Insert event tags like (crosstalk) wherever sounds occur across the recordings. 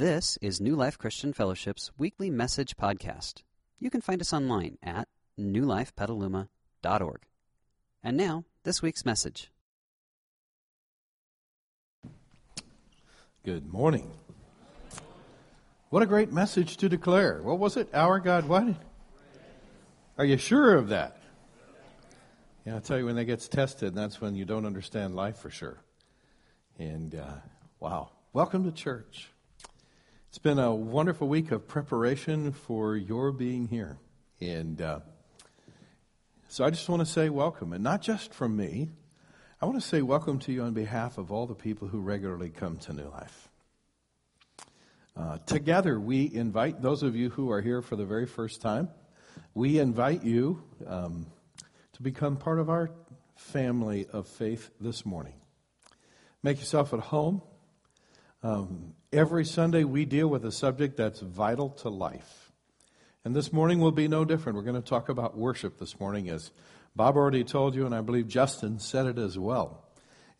This is New Life Christian Fellowship's weekly message podcast. You can find us online at newlifepetaluma.org. And now, this week's message. Good morning. What a great message to declare. What was it? Our God, what? Are you sure of that? Yeah, I'll tell you, when that gets tested, that's when you don't understand life for sure. And uh, wow, welcome to church. It's been a wonderful week of preparation for your being here. And uh, so I just want to say welcome, and not just from me. I want to say welcome to you on behalf of all the people who regularly come to New Life. Uh, together, we invite those of you who are here for the very first time, we invite you um, to become part of our family of faith this morning. Make yourself at home. Um, every Sunday, we deal with a subject that's vital to life. And this morning will be no different. We're going to talk about worship this morning, as Bob already told you, and I believe Justin said it as well.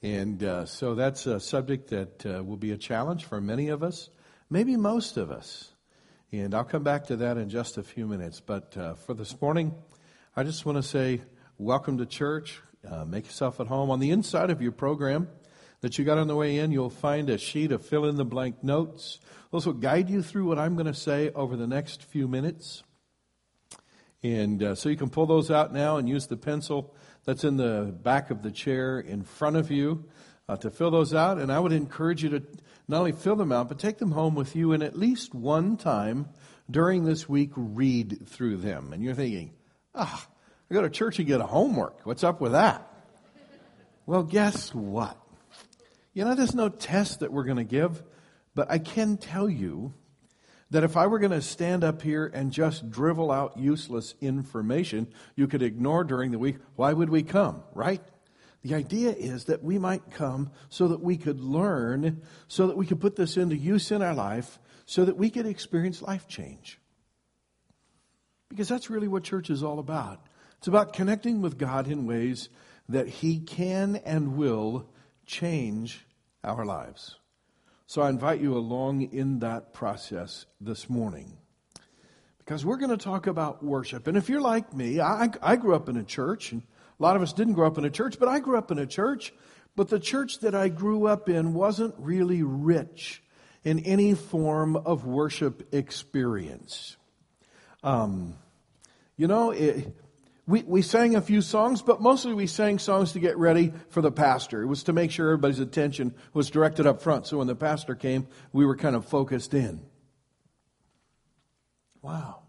And uh, so that's a subject that uh, will be a challenge for many of us, maybe most of us. And I'll come back to that in just a few minutes. But uh, for this morning, I just want to say welcome to church. Uh, make yourself at home. On the inside of your program, that you got on the way in, you'll find a sheet of fill in the blank notes. Those will guide you through what I'm going to say over the next few minutes. And uh, so you can pull those out now and use the pencil that's in the back of the chair in front of you uh, to fill those out. And I would encourage you to not only fill them out, but take them home with you and at least one time during this week read through them. And you're thinking, ah, I go to church and get a homework. What's up with that? Well, guess what? You know, there's no test that we're going to give, but I can tell you that if I were going to stand up here and just drivel out useless information you could ignore during the week, why would we come, right? The idea is that we might come so that we could learn, so that we could put this into use in our life, so that we could experience life change. Because that's really what church is all about. It's about connecting with God in ways that He can and will change our lives. So I invite you along in that process this morning. Because we're going to talk about worship. And if you're like me, I, I grew up in a church, and a lot of us didn't grow up in a church, but I grew up in a church. But the church that I grew up in wasn't really rich in any form of worship experience. Um, you know, it, we, we sang a few songs, but mostly we sang songs to get ready for the pastor. It was to make sure everybody's attention was directed up front. So when the pastor came, we were kind of focused in. Wow.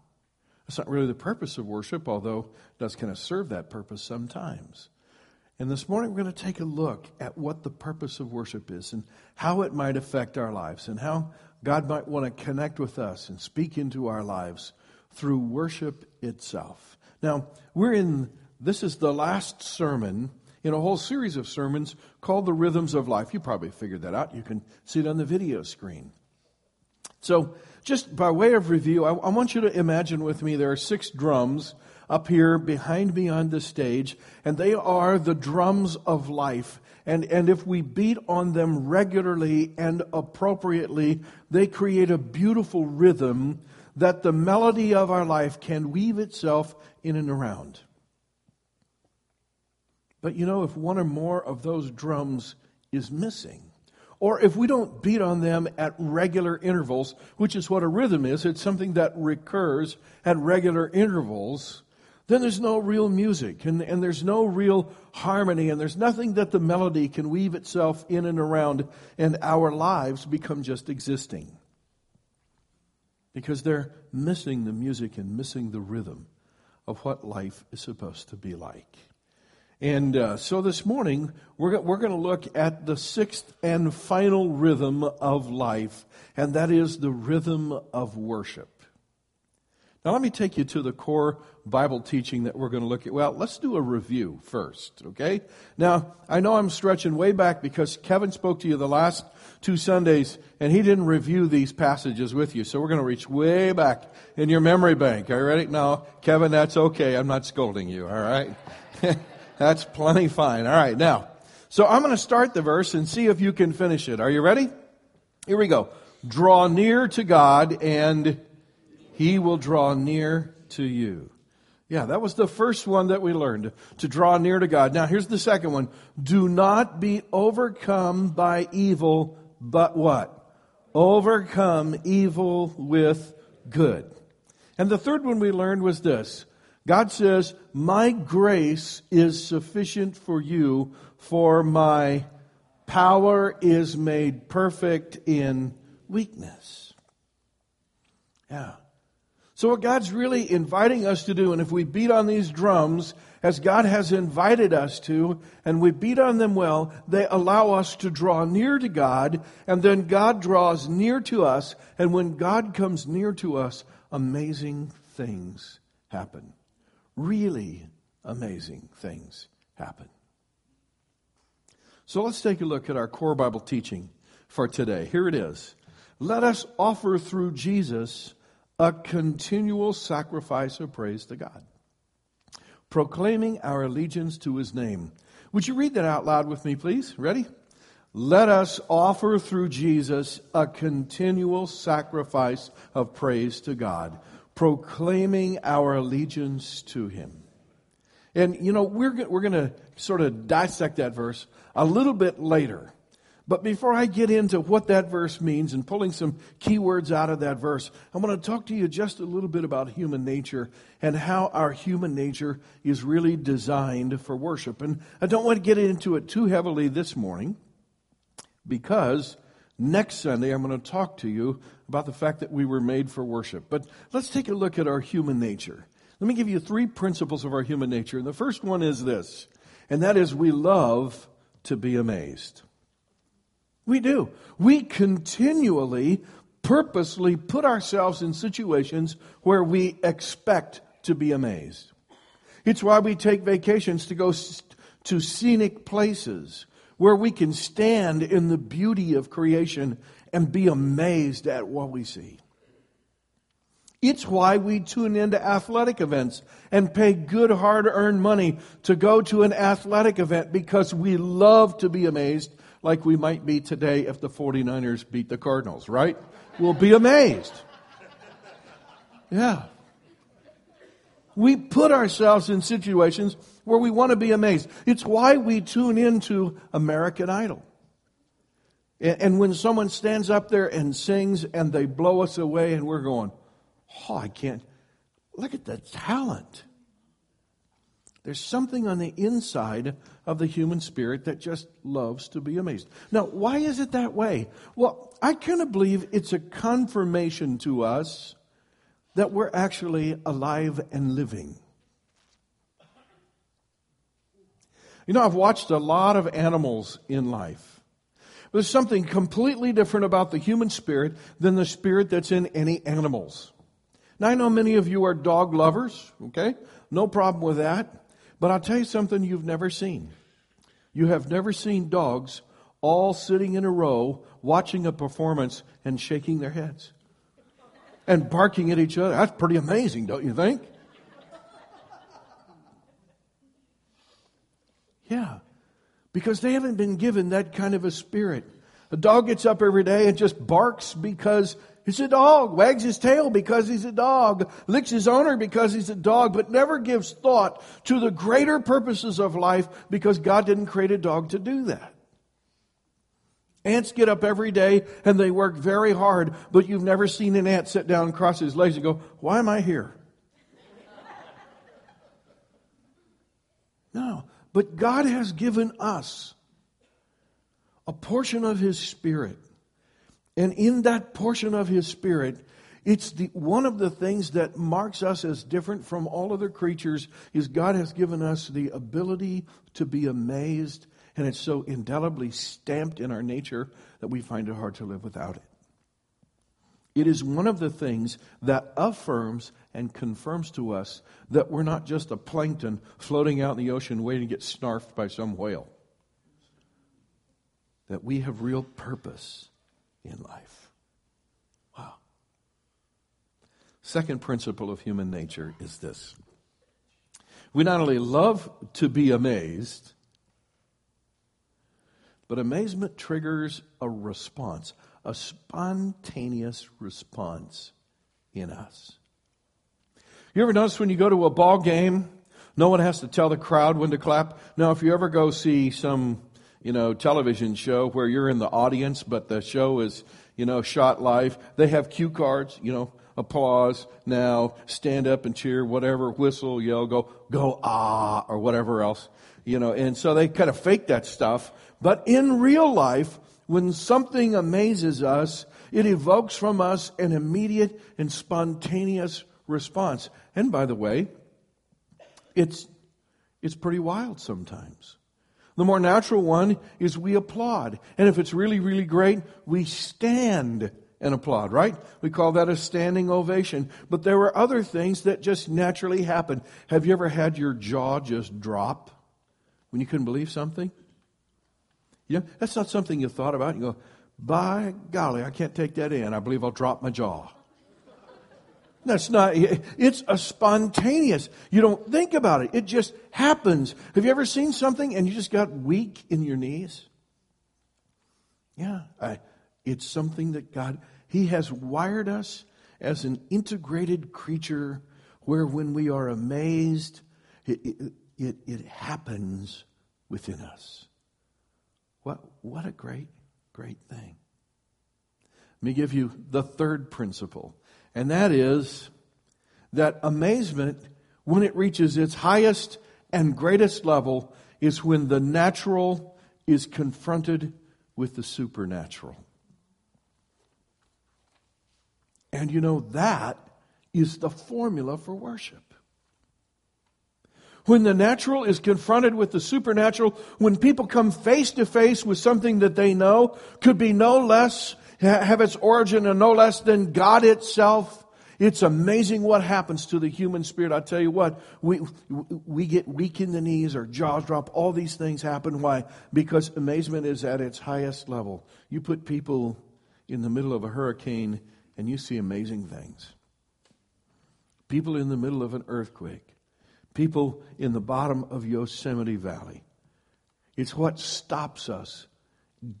That's not really the purpose of worship, although it does kind of serve that purpose sometimes. And this morning we're going to take a look at what the purpose of worship is and how it might affect our lives and how God might want to connect with us and speak into our lives through worship itself. Now, we're in, this is the last sermon in a whole series of sermons called The Rhythms of Life. You probably figured that out. You can see it on the video screen. So, just by way of review, I, I want you to imagine with me there are six drums up here behind me on the stage, and they are the drums of life. And, and if we beat on them regularly and appropriately, they create a beautiful rhythm that the melody of our life can weave itself in and around. But you know, if one or more of those drums is missing, or if we don't beat on them at regular intervals, which is what a rhythm is, it's something that recurs at regular intervals, then there's no real music and, and there's no real harmony and there's nothing that the melody can weave itself in and around and our lives become just existing because they're missing the music and missing the rhythm of what life is supposed to be like. And uh, so this morning, we're, we're going to look at the sixth and final rhythm of life, and that is the rhythm of worship. Now, let me take you to the core Bible teaching that we're going to look at. Well, let's do a review first, okay? Now, I know I'm stretching way back because Kevin spoke to you the last two Sundays and he didn't review these passages with you. So we're going to reach way back in your memory bank. Are you ready? No, Kevin, that's okay. I'm not scolding you, all right? (laughs) that's plenty fine. All right, now. So I'm going to start the verse and see if you can finish it. Are you ready? Here we go. Draw near to God, and He will draw near to you. Yeah, that was the first one that we learned to draw near to God. Now, here's the second one. Do not be overcome by evil, but what? Overcome evil with good. And the third one we learned was this God says, My grace is sufficient for you, for my power is made perfect in weakness. Yeah. So, what God's really inviting us to do, and if we beat on these drums as God has invited us to, and we beat on them well, they allow us to draw near to God, and then God draws near to us, and when God comes near to us, amazing things happen. Really amazing things happen. So let's take a look at our core Bible teaching for today. Here it is. Let us offer through Jesus a continual sacrifice of praise to God, proclaiming our allegiance to his name. Would you read that out loud with me, please? Ready? Let us offer through Jesus a continual sacrifice of praise to God, proclaiming our allegiance to him. And, you know, we're, we're going to sort of dissect that verse a little bit later. But before I get into what that verse means and pulling some key words out of that verse, I want to talk to you just a little bit about human nature and how our human nature is really designed for worship. And I don't want to get into it too heavily this morning because next Sunday I'm going to talk to you about the fact that we were made for worship. But let's take a look at our human nature. Let me give you three principles of our human nature. And the first one is this, and that is we love to be amazed. We do. We continually, purposely put ourselves in situations where we expect to be amazed. It's why we take vacations to go to scenic places where we can stand in the beauty of creation and be amazed at what we see. It's why we tune into athletic events and pay good hard earned money to go to an athletic event because we love to be amazed like we might be today if the 49ers beat the Cardinals, right? We'll be amazed. Yeah. We put ourselves in situations where we want to be amazed. It's why we tune into American Idol. And when someone stands up there and sings and they blow us away and we're going, oh, I can't, look at the talent. There's something on the inside of the human spirit that just loves to be amazed. Now, why is it that way? Well, I kind of believe it's a confirmation to us that we're actually alive and living. You know, I've watched a lot of animals in life. There's something completely different about the human spirit than the spirit that's in any animals. Now, I know many of you are dog lovers, okay? No problem with that. But I'll tell you something you've never seen. You have never seen dogs all sitting in a row watching a performance and shaking their heads and barking at each other. That's pretty amazing, don't you think? Yeah, because they haven't been given that kind of a spirit. A dog gets up every day and just barks because He's a dog, wags his tail because he's a dog, licks his owner because he's a dog, but never gives thought to the greater purposes of life because God didn't create a dog to do that. Ants get up every day and they work very hard, but you've never seen an ant sit down cross his legs and go, Why am I here? No, but God has given us a portion of His Spirit and in that portion of his spirit, it's the, one of the things that marks us as different from all other creatures is God has given us the ability to be amazed, and it's so indelibly stamped in our nature that we find it hard to live without it. It is one of the things that affirms and confirms to us that we're not just a plankton floating out in the ocean waiting to get snarfed by some whale. That we have real purpose in life. Wow. Second principle of human nature is this we not only love to be amazed, but amazement triggers a response. a spontaneous response in us. You ever notice when you go to a ball game, no one has to tell the crowd when to clap? Now, if you ever go see some, you know, television show where you're in the audience, but the show is, you know, shot live, they have cue cards, you know, applause, now, stand up and cheer, whatever, whistle, yell, go, go, ah, or whatever else, you know, and so they kind of fake that stuff. But in real life, when something amazes us, it evokes from us an immediate and spontaneous response. And by the way, it's, it's pretty wild sometimes. The more natural one is we applaud. And if it's really, really great, we stand and applaud, right? We call that a standing ovation. But there were other things that just naturally happen. Have you ever had your jaw just drop when you couldn't believe something? You know, that's not something you thought about. You go, by golly, I can't take that in. I believe I'll drop my jaw. That's not, it's a spontaneous. You don't think about it. It just happens. Have you ever seen something and you just got weak in your knees? Yeah. I, it's something that God, He has wired us as an integrated creature where when we are amazed, it, it, it, it happens within us. What, what a great, great thing. Let me give you the third principle, and that is that amazement, when it reaches its highest and greatest level, is when the natural is confronted with the supernatural. And you know, that is the formula for worship. When the natural is confronted with the supernatural, when people come face to face with something that they know could be no less, have its origin and no less than God itself, it's amazing what happens to the human spirit. I tell you what, we, we get weak in the knees, our jaws drop, all these things happen. Why? Because amazement is at its highest level. You put people in the middle of a hurricane and you see amazing things. People in the middle of an earthquake people in the bottom of Yosemite Valley. It's what stops us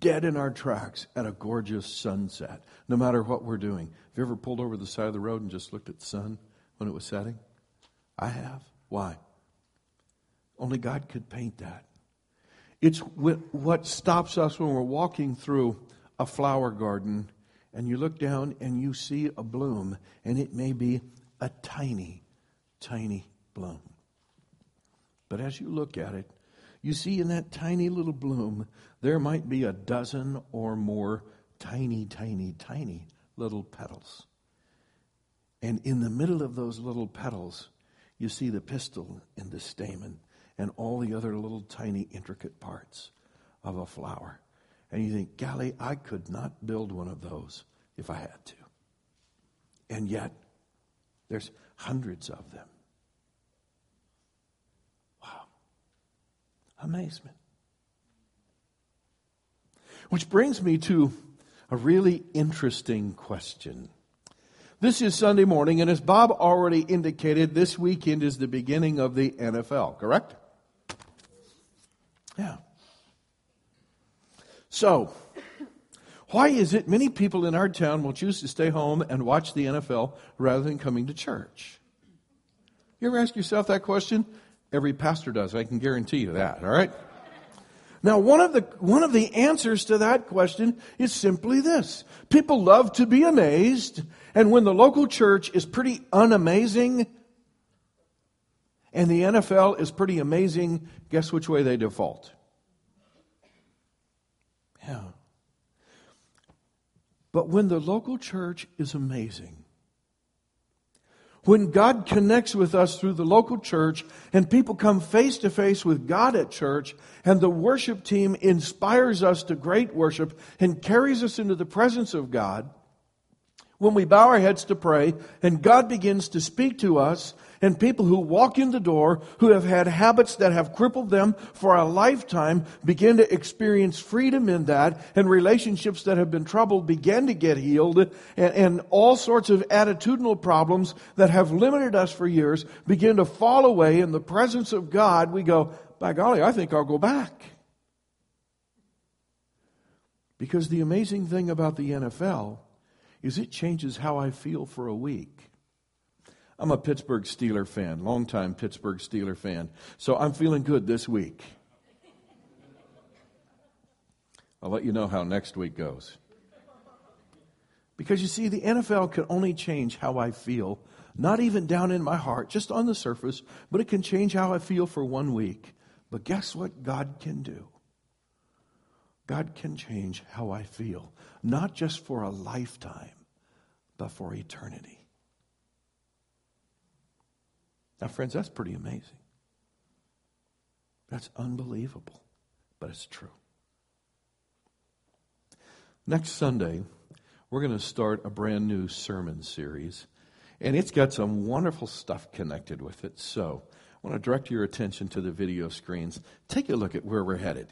dead in our tracks at a gorgeous sunset, no matter what we're doing. Have you ever pulled over the side of the road and just looked at the sun when it was setting? I have. Why? Only God could paint that. It's what stops us when we're walking through a flower garden and you look down and you see a bloom, and it may be a tiny, tiny bloom. But as you look at it, you see in that tiny little bloom, there might be a dozen or more tiny, tiny, tiny little petals. And in the middle of those little petals, you see the pistil and the stamen and all the other little tiny intricate parts of a flower. And you think, golly, I could not build one of those if I had to. And yet, there's hundreds of them. Amazement. Which brings me to a really interesting question. This is Sunday morning, and as Bob already indicated, this weekend is the beginning of the NFL, correct? Yeah. So, why is it many people in our town will choose to stay home and watch the NFL rather than coming to church? You ever ask yourself that question? Every pastor does. I can guarantee you that. All right. Now, one of the, one of the answers to that question is simply this. People love to be amazed, and when the local church is pretty unamazing, and the NFL is pretty amazing, guess which way they default? Yeah. But when the local church is amazing, when God connects with us through the local church and people come face to face with God at church and the worship team inspires us to great worship and carries us into the presence of God, when we bow our heads to pray and God begins to speak to us and people who walk in the door who have had habits that have crippled them for a lifetime begin to experience freedom in that and relationships that have been troubled begin to get healed and, and all sorts of attitudinal problems that have limited us for years begin to fall away in the presence of God. We go, by golly, I think I'll go back. Because the amazing thing about the NFL is it changes how I feel for a week. I'm a Pittsburgh Steeler fan, longtime Pittsburgh Steeler fan. So I'm feeling good this week. I'll let you know how next week goes. Because you see, the NFL can only change how I feel, not even down in my heart, just on the surface, but it can change how I feel for one week. But guess what God can do? God can change how I feel, not just for a lifetime, but for eternity. Now, friends, that's pretty amazing. That's unbelievable, but it's true. Next Sunday, we're going to start a brand new sermon series, and it's got some wonderful stuff connected with it. So I want to direct your attention to the video screens. Take a look at where we're headed.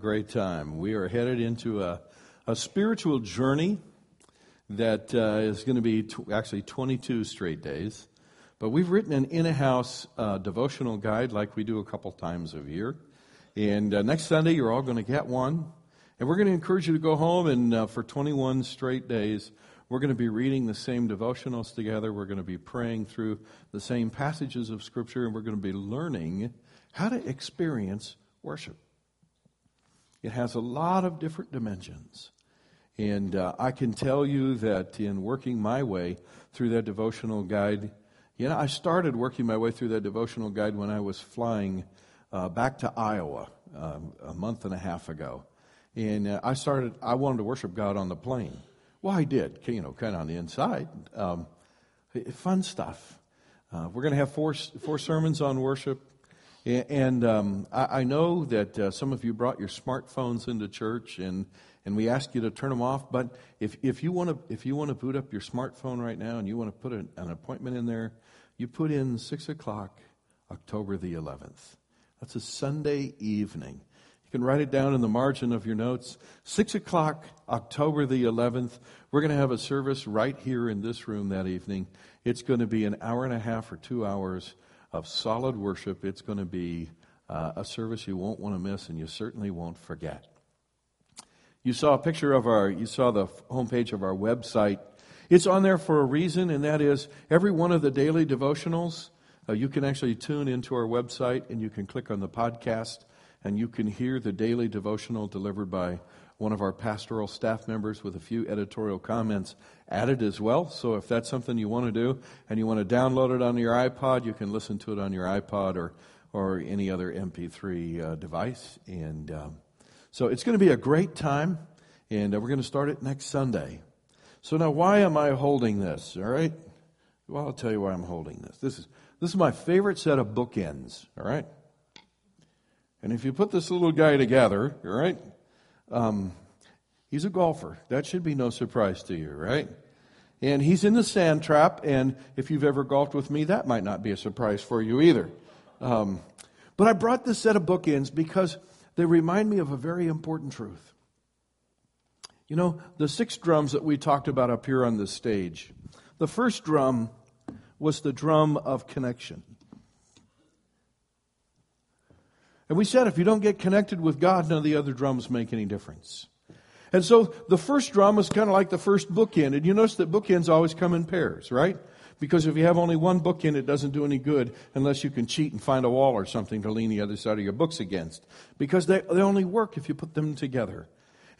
Great time. We are headed into a, a spiritual journey that uh, is going to be t- actually 22 straight days. But we've written an in house uh, devotional guide like we do a couple times a year. And uh, next Sunday, you're all going to get one. And we're going to encourage you to go home and uh, for 21 straight days, we're going to be reading the same devotionals together. We're going to be praying through the same passages of Scripture, and we're going to be learning how to experience worship. It has a lot of different dimensions. And uh, I can tell you that in working my way through that devotional guide, you know, I started working my way through that devotional guide when I was flying uh, back to Iowa um, a month and a half ago. And uh, I started, I wanted to worship God on the plane. Well, I did, you know, kind of on the inside. Um, fun stuff. Uh, we're going to have four, four sermons on worship. And um, I, I, know that uh, some of you brought your smartphones into church, and, and we ask you to turn them off. But if, if you want to if you want to boot up your smartphone right now and you want to put an, an appointment in there, you put in six o'clock, October the 11th. That's a Sunday evening. You can write it down in the margin of your notes. Six o'clock, October the 11th. We're going to have a service right here in this room that evening. It's going to be an hour and a half or two hours of solid worship. It's going to be uh, a service you won't want to miss and you certainly won't forget. You saw a picture of our, you saw the homepage of our website. It's on there for a reason, and that is every one of the daily devotionals. Uh, you can actually tune into our website and you can click on the podcast and you can hear the daily devotional delivered by one of our pastoral staff members with a few editorial comments added as well. So if that's something you want to do and you want to download it on your iPod, you can listen to it on your iPod or, or any other MP3 uh, device. And um, so it's going to be a great time, and uh, we're going to start it next Sunday. So now, why am I holding this? All right. Well, I'll tell you why I'm holding this. This is this is my favorite set of bookends. All right. And if you put this little guy together, all right, um, he's a golfer. That should be no surprise to you, right? And he's in the sand trap, and if you've ever golfed with me, that might not be a surprise for you either. Um, but I brought this set of bookends because they remind me of a very important truth. You know, the six drums that we talked about up here on the stage, the first drum was the drum of connection. And we said if you don't get connected with God, none of the other drums make any difference. And so the first drum is kind of like the first bookend. And you notice that bookends always come in pairs, right? Because if you have only one book in, it doesn't do any good unless you can cheat and find a wall or something to lean the other side of your books against. Because they, they only work if you put them together.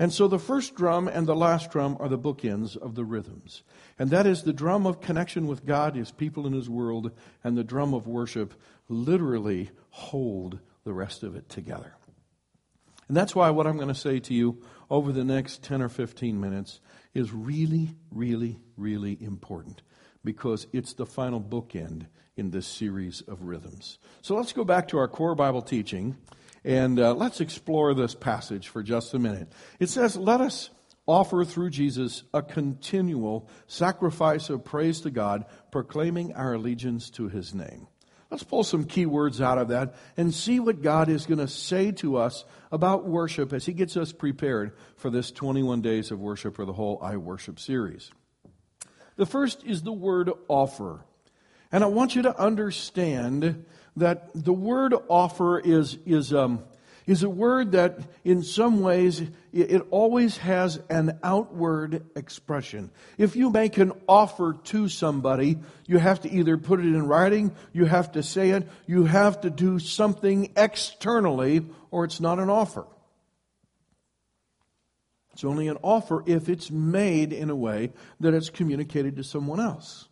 And so the first drum and the last drum are the bookends of the rhythms. And that is the drum of connection with God, His people, in His world, and the drum of worship literally hold the rest of it together. And that's why what I'm going to say to you over the next 10 or 15 minutes is really, really, really important because it's the final bookend in this series of rhythms. So let's go back to our core Bible teaching and uh, let's explore this passage for just a minute. It says, Let us offer through Jesus a continual sacrifice of praise to God, proclaiming our allegiance to his name. Let's pull some key words out of that and see what God is going to say to us about worship as he gets us prepared for this 21 days of worship for the whole I Worship series. The first is the word offer. And I want you to understand that the word offer is, is, um, is a word that in some ways it always has an outward expression. If you make an offer to somebody, you have to either put it in writing, you have to say it, you have to do something externally, or it's not an offer. It's only an offer if it's made in a way that it's communicated to someone else.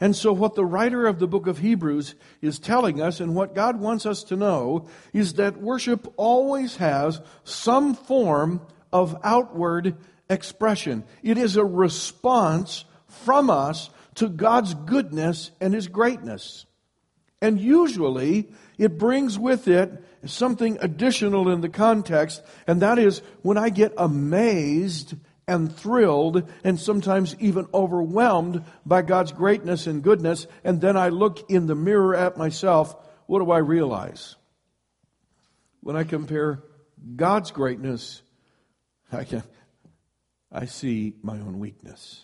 And so, what the writer of the book of Hebrews is telling us, and what God wants us to know, is that worship always has some form of outward expression. It is a response from us to God's goodness and His greatness. And usually, it brings with it something additional in the context, and that is when I get amazed and thrilled and sometimes even overwhelmed by God's greatness and goodness. And then I look in the mirror at myself. What do I realize? When I compare God's greatness, I, can, I see my own weakness.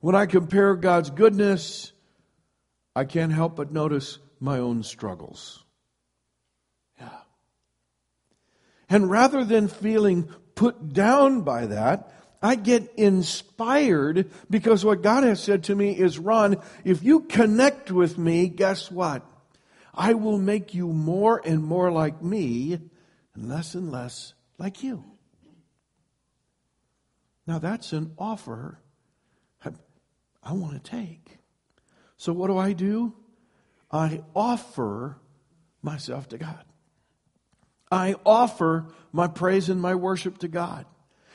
When I compare God's goodness, I can't help but notice my own struggles. Yeah. And rather than feeling put down by that, I get inspired because what God has said to me is, Ron, if you connect with me, guess what? I will make you more and more like me and less and less like you. Now that's an offer I want to take. So what do I do? I offer myself to God. I offer my praise and my worship to God.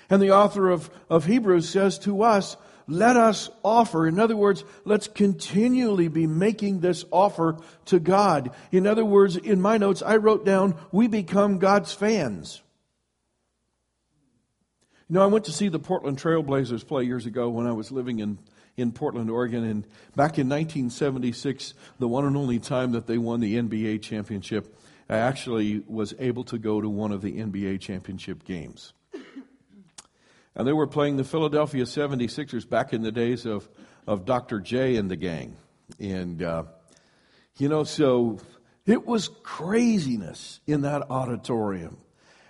And the author of, of Hebrews says to us, let us offer. In other words, let's continually be making this offer to God. In other words, in my notes, I wrote down, we become God's fans. You know, I went to see the Portland Trailblazers play years ago when I was living in, in Portland, Oregon. And back in 1976, the one and only time that they won the NBA championship, I actually was able to go to one of the NBA championship games. And they were playing the Philadelphia 76ers back in the days of, of Dr. J and the gang. And, uh, you know, so it was craziness in that auditorium.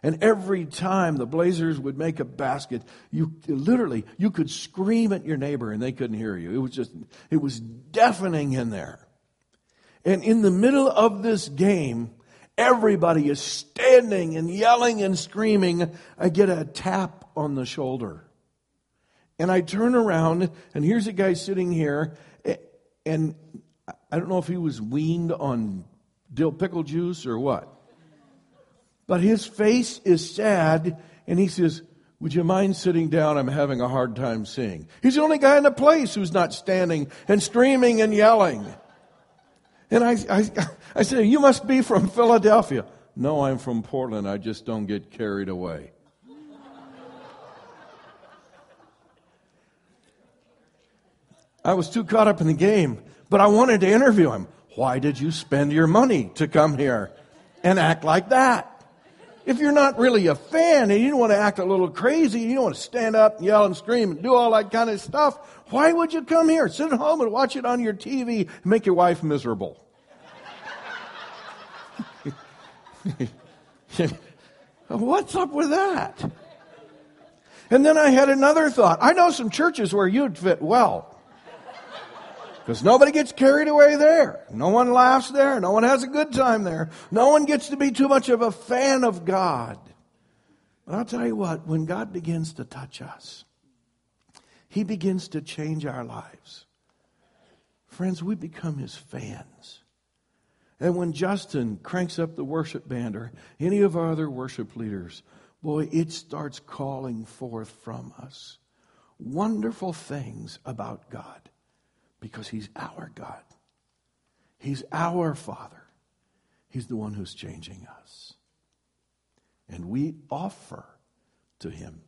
And every time the Blazers would make a basket, you literally, you could scream at your neighbor and they couldn't hear you. It was just, it was deafening in there. And in the middle of this game, everybody is standing and yelling and screaming. I get a tap on the shoulder. And I turn around, and here's a guy sitting here, and I don't know if he was weaned on dill pickle juice or what. But his face is sad, and he says, Would you mind sitting down? I'm having a hard time seeing. He's the only guy in the place who's not standing and screaming and yelling. And I, I, I said, You must be from Philadelphia. No, I'm from Portland. I just don't get carried away. I was too caught up in the game, but I wanted to interview him. Why did you spend your money to come here and act like that? If you're not really a fan and you don't want to act a little crazy, you don't want to stand up and yell and scream and do all that kind of stuff, why would you come here? Sit at home and watch it on your TV and make your wife miserable. (laughs) What's up with that? And then I had another thought. I know some churches where you'd fit well. Because nobody gets carried away there. No one laughs there. No one has a good time there. No one gets to be too much of a fan of God. But I'll tell you what, when God begins to touch us, He begins to change our lives. Friends, we become His fans. And when Justin cranks up the worship band or any of our other worship leaders, boy, it starts calling forth from us wonderful things about God because He's our God. He's our Father. He's the one who's changing us. And we offer to Him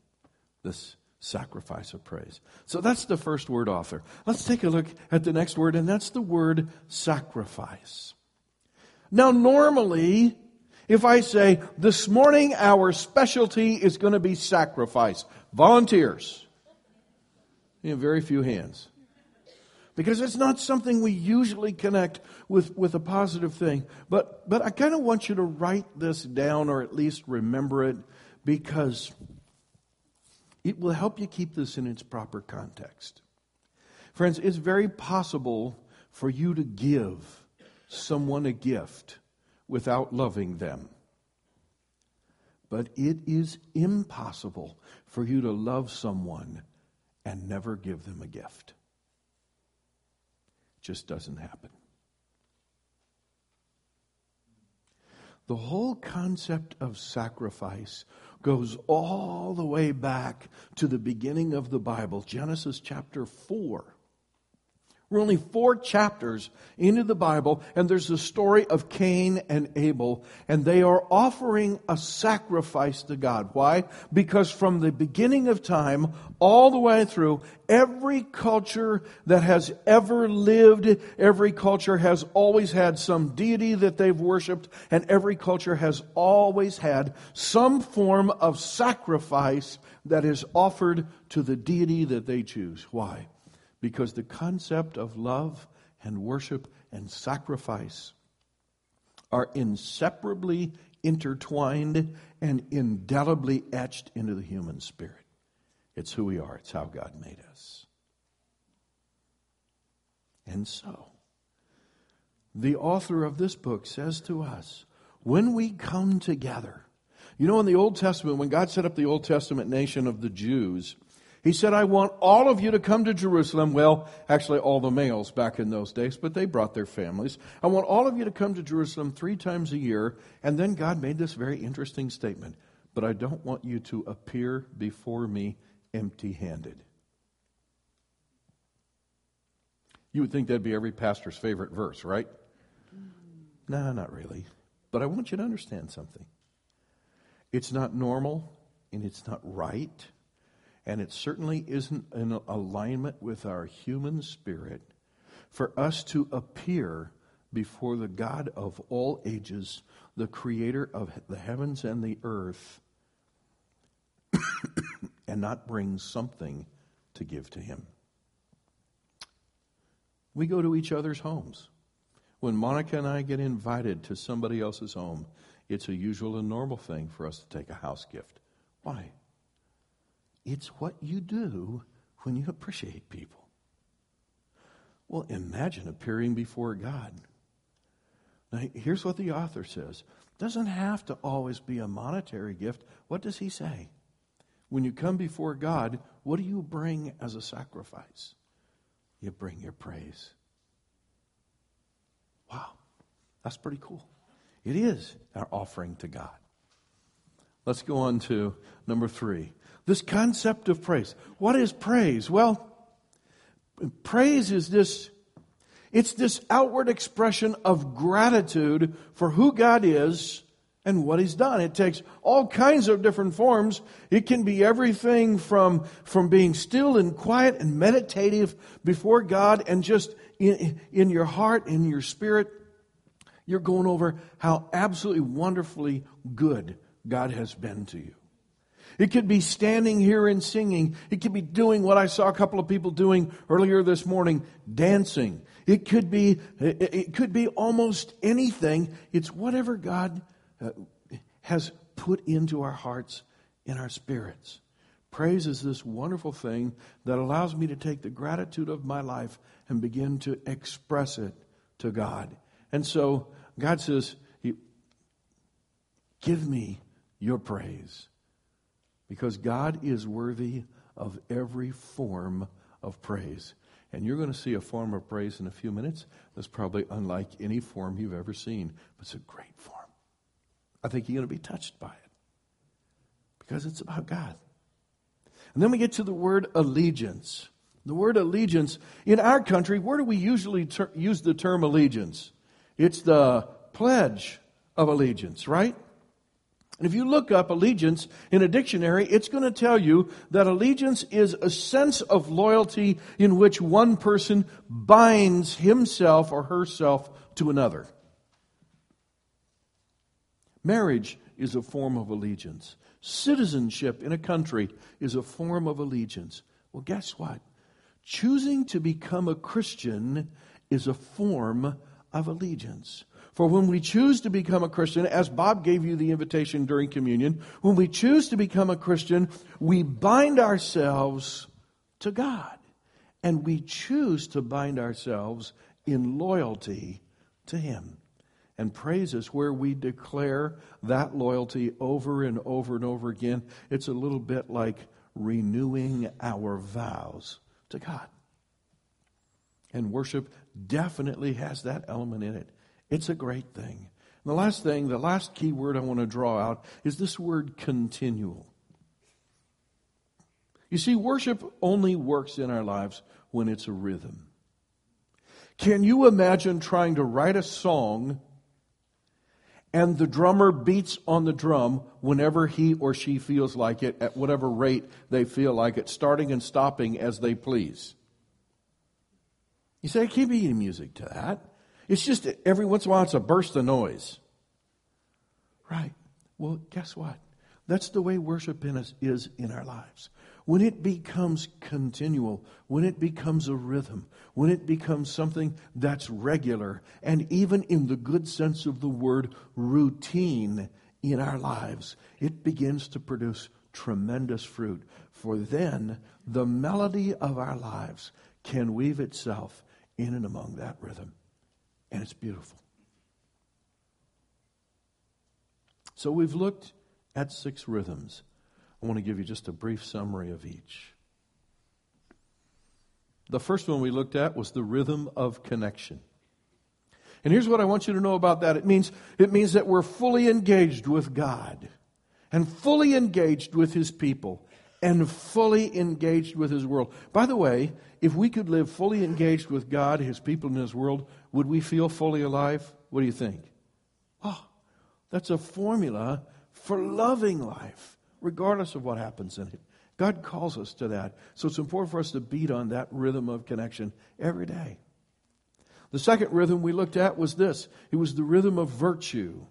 this sacrifice of praise. So that's the first word author. Let's take a look at the next word, and that's the word sacrifice. Now, normally, if I say, this morning our specialty is going to be sacrifice, volunteers, you very few hands because it's not something we usually connect with, with a positive thing. But, but I kind of want you to write this down or at least remember it because it will help you keep this in its proper context. Friends, it's very possible for you to give someone a gift without loving them. But it is impossible for you to love someone and never give them a gift just doesn't happen. The whole concept of sacrifice goes all the way back to the beginning of the Bible, Genesis chapter 4. We're only four chapters into the Bible, and there's the story of Cain and Abel, and they are offering a sacrifice to God. Why? Because from the beginning of time, all the way through, every culture that has ever lived, every culture has always had some deity that they've worshiped, and every culture has always had some form of sacrifice that is offered to the deity that they choose. Why? Because the concept of love and worship and sacrifice are inseparably intertwined and indelibly etched into the human spirit. It's who we are, it's how God made us. And so, the author of this book says to us when we come together, you know, in the Old Testament, when God set up the Old Testament nation of the Jews, he said, I want all of you to come to Jerusalem. Well, actually, all the males back in those days, but they brought their families. I want all of you to come to Jerusalem three times a year. And then God made this very interesting statement. But I don't want you to appear before me empty handed. You would think that'd be every pastor's favorite verse, right? No, nah, not really. But I want you to understand something. It's not normal and it's not right and it certainly isn't in alignment with our human spirit for us to appear before the God of all ages, the creator of the heavens and the earth, (coughs) and not bring something to give to him. We go to each other's homes. When Monica and I get invited to somebody else's home, it's a usual and normal thing for us to take a house gift. Why? It's what you do when you appreciate people. Well, imagine appearing before God. Now, here's what the author says. Doesn't have to always be a monetary gift. What does he say? When you come before God, what do you bring as a sacrifice? You bring your praise. Wow, that's pretty cool. It is our offering to God. Let's go on to number three. This concept of praise. What is praise? Well, praise is this it's this outward expression of gratitude for who God is and what he's done. It takes all kinds of different forms. It can be everything from, from being still and quiet and meditative before God and just in, in your heart, in your spirit, you're going over how absolutely wonderfully good God has been to you. It could be standing here and singing. It could be doing what I saw a couple of people doing earlier this morning, dancing. It could be, it could be almost anything. It's whatever God uh, has put into our hearts and our spirits. Praise is this wonderful thing that allows me to take the gratitude of my life and begin to express it to God. And so God says, Give me your praise. Because God is worthy of every form of praise. And you're going to see a form of praise in a few minutes that's probably unlike any form you've ever seen, but it's a great form. I think you're going to be touched by it because it's about God. And then we get to the word allegiance. The word allegiance, in our country, where do we usually ter- use the term allegiance? It's the pledge of allegiance, right? And if you look up allegiance in a dictionary, it's going to tell you that allegiance is a sense of loyalty in which one person binds himself or herself to another. Marriage is a form of allegiance. Citizenship in a country is a form of allegiance. Well, guess what? Choosing to become a Christian is a form of allegiance. For when we choose to become a Christian, as Bob gave you the invitation during communion, when we choose to become a Christian, we bind ourselves to God. And we choose to bind ourselves in loyalty to Him. And praise is where we declare that loyalty over and over and over again. It's a little bit like renewing our vows to God. And worship definitely has that element in it. It's a great thing. And the last thing, the last key word I want to draw out is this word continual. You see, worship only works in our lives when it's a rhythm. Can you imagine trying to write a song and the drummer beats on the drum whenever he or she feels like it, at whatever rate they feel like it, starting and stopping as they please? You say, I can't be any music to that. It's just every once in a while it's a burst of noise. Right. Well, guess what? That's the way worship in us is in our lives. When it becomes continual, when it becomes a rhythm, when it becomes something that's regular, and even in the good sense of the word, routine in our lives, it begins to produce tremendous fruit. For then the melody of our lives can weave itself in and among that rhythm. And it's beautiful. So we've looked at six rhythms. I want to give you just a brief summary of each. The first one we looked at was the rhythm of connection. And here's what I want you to know about that. It means, it means that we're fully engaged with God and fully engaged with His people and fully engaged with His world. By the way, if we could live fully engaged with God, His people, and His world, would we feel fully alive? What do you think? Oh, that's a formula for loving life, regardless of what happens in it. God calls us to that. So it's important for us to beat on that rhythm of connection every day. The second rhythm we looked at was this it was the rhythm of virtue.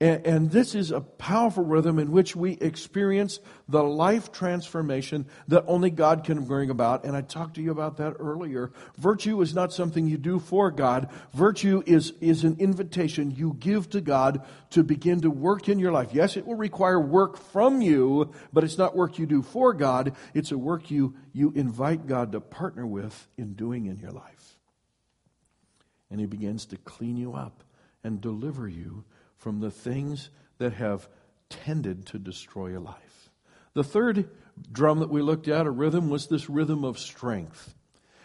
And, and, this is a powerful rhythm in which we experience the life transformation that only God can bring about. And I talked to you about that earlier. Virtue is not something you do for God. Virtue is, is an invitation you give to God to begin to work in your life. Yes, it will require work from you, but it's not work you do for God. It's a work you, you invite God to partner with in doing in your life. And He begins to clean you up and deliver you from the things that have tended to destroy a life. The third drum that we looked at, a rhythm, was this rhythm of strength.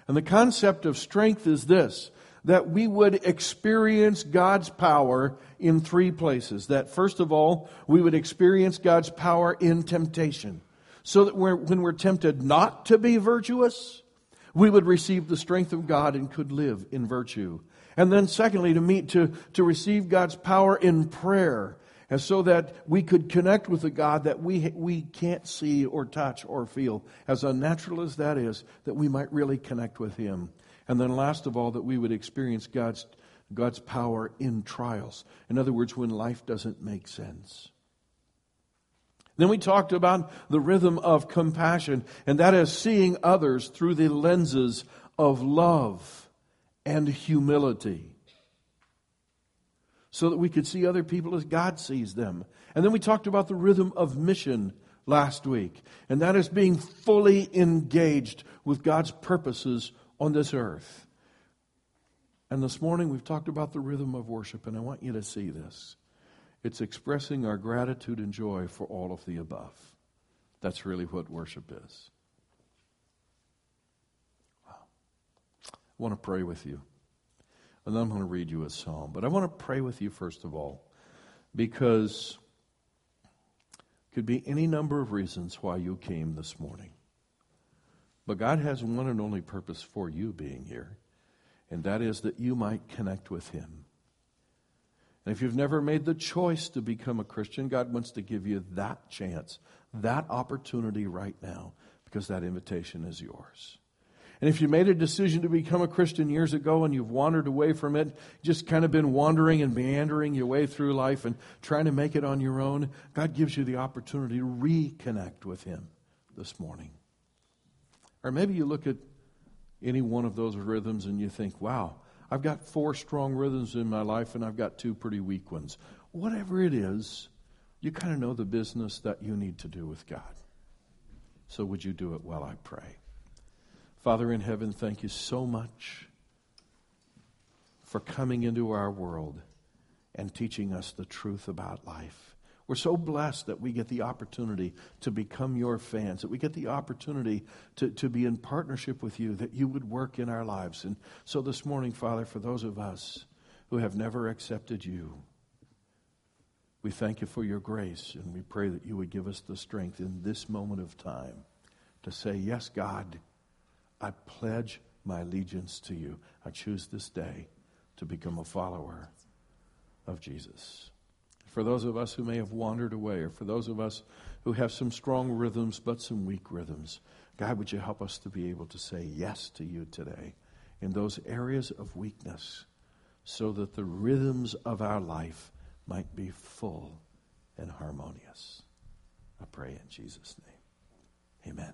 And the concept of strength is this that we would experience God's power in three places. That first of all, we would experience God's power in temptation. So that we're, when we're tempted not to be virtuous, we would receive the strength of God and could live in virtue. And then secondly, to meet, to, to receive God's power in prayer. And so that we could connect with a God that we, we can't see or touch or feel, as unnatural as that is, that we might really connect with Him. And then last of all, that we would experience God's, God's power in trials. In other words, when life doesn't make sense. Then we talked about the rhythm of compassion, and that is seeing others through the lenses of love and humility so that we could see other people as God sees them. And then we talked about the rhythm of mission last week, and that is being fully engaged with God's purposes on this earth. And this morning we've talked about the rhythm of worship, and I want you to see this. It's expressing our gratitude and joy for all of the above. That's really what worship is. I want to pray with you. And then I'm going to read you a psalm. But I want to pray with you first of all because could be any number of reasons why you came this morning. But God has one and only purpose for you being here, and that is that you might connect with Him. And if you've never made the choice to become a Christian, God wants to give you that chance, that opportunity right now, because that invitation is yours. And if you made a decision to become a Christian years ago and you've wandered away from it, just kind of been wandering and meandering your way through life and trying to make it on your own, God gives you the opportunity to reconnect with Him this morning. Or maybe you look at any one of those rhythms and you think, wow, I've got four strong rhythms in my life and I've got two pretty weak ones. Whatever it is, you kind of know the business that you need to do with God. So would you do it while I pray? Father in heaven, thank you so much for coming into our world and teaching us the truth about life. We're so blessed that we get the opportunity to become your fans, that we get the opportunity to, to be in partnership with you, that you would work in our lives. And so this morning, Father, for those of us who have never accepted you, we thank you for your grace, and we pray that you would give us the strength in this moment of time to say, Yes, God. I pledge my allegiance to you. I choose this day to become a follower of Jesus. For those of us who may have wandered away, or for those of us who have some strong rhythms but some weak rhythms, God, would you help us to be able to say yes to you today in those areas of weakness so that the rhythms of our life might be full and harmonious? I pray in Jesus' name. Amen.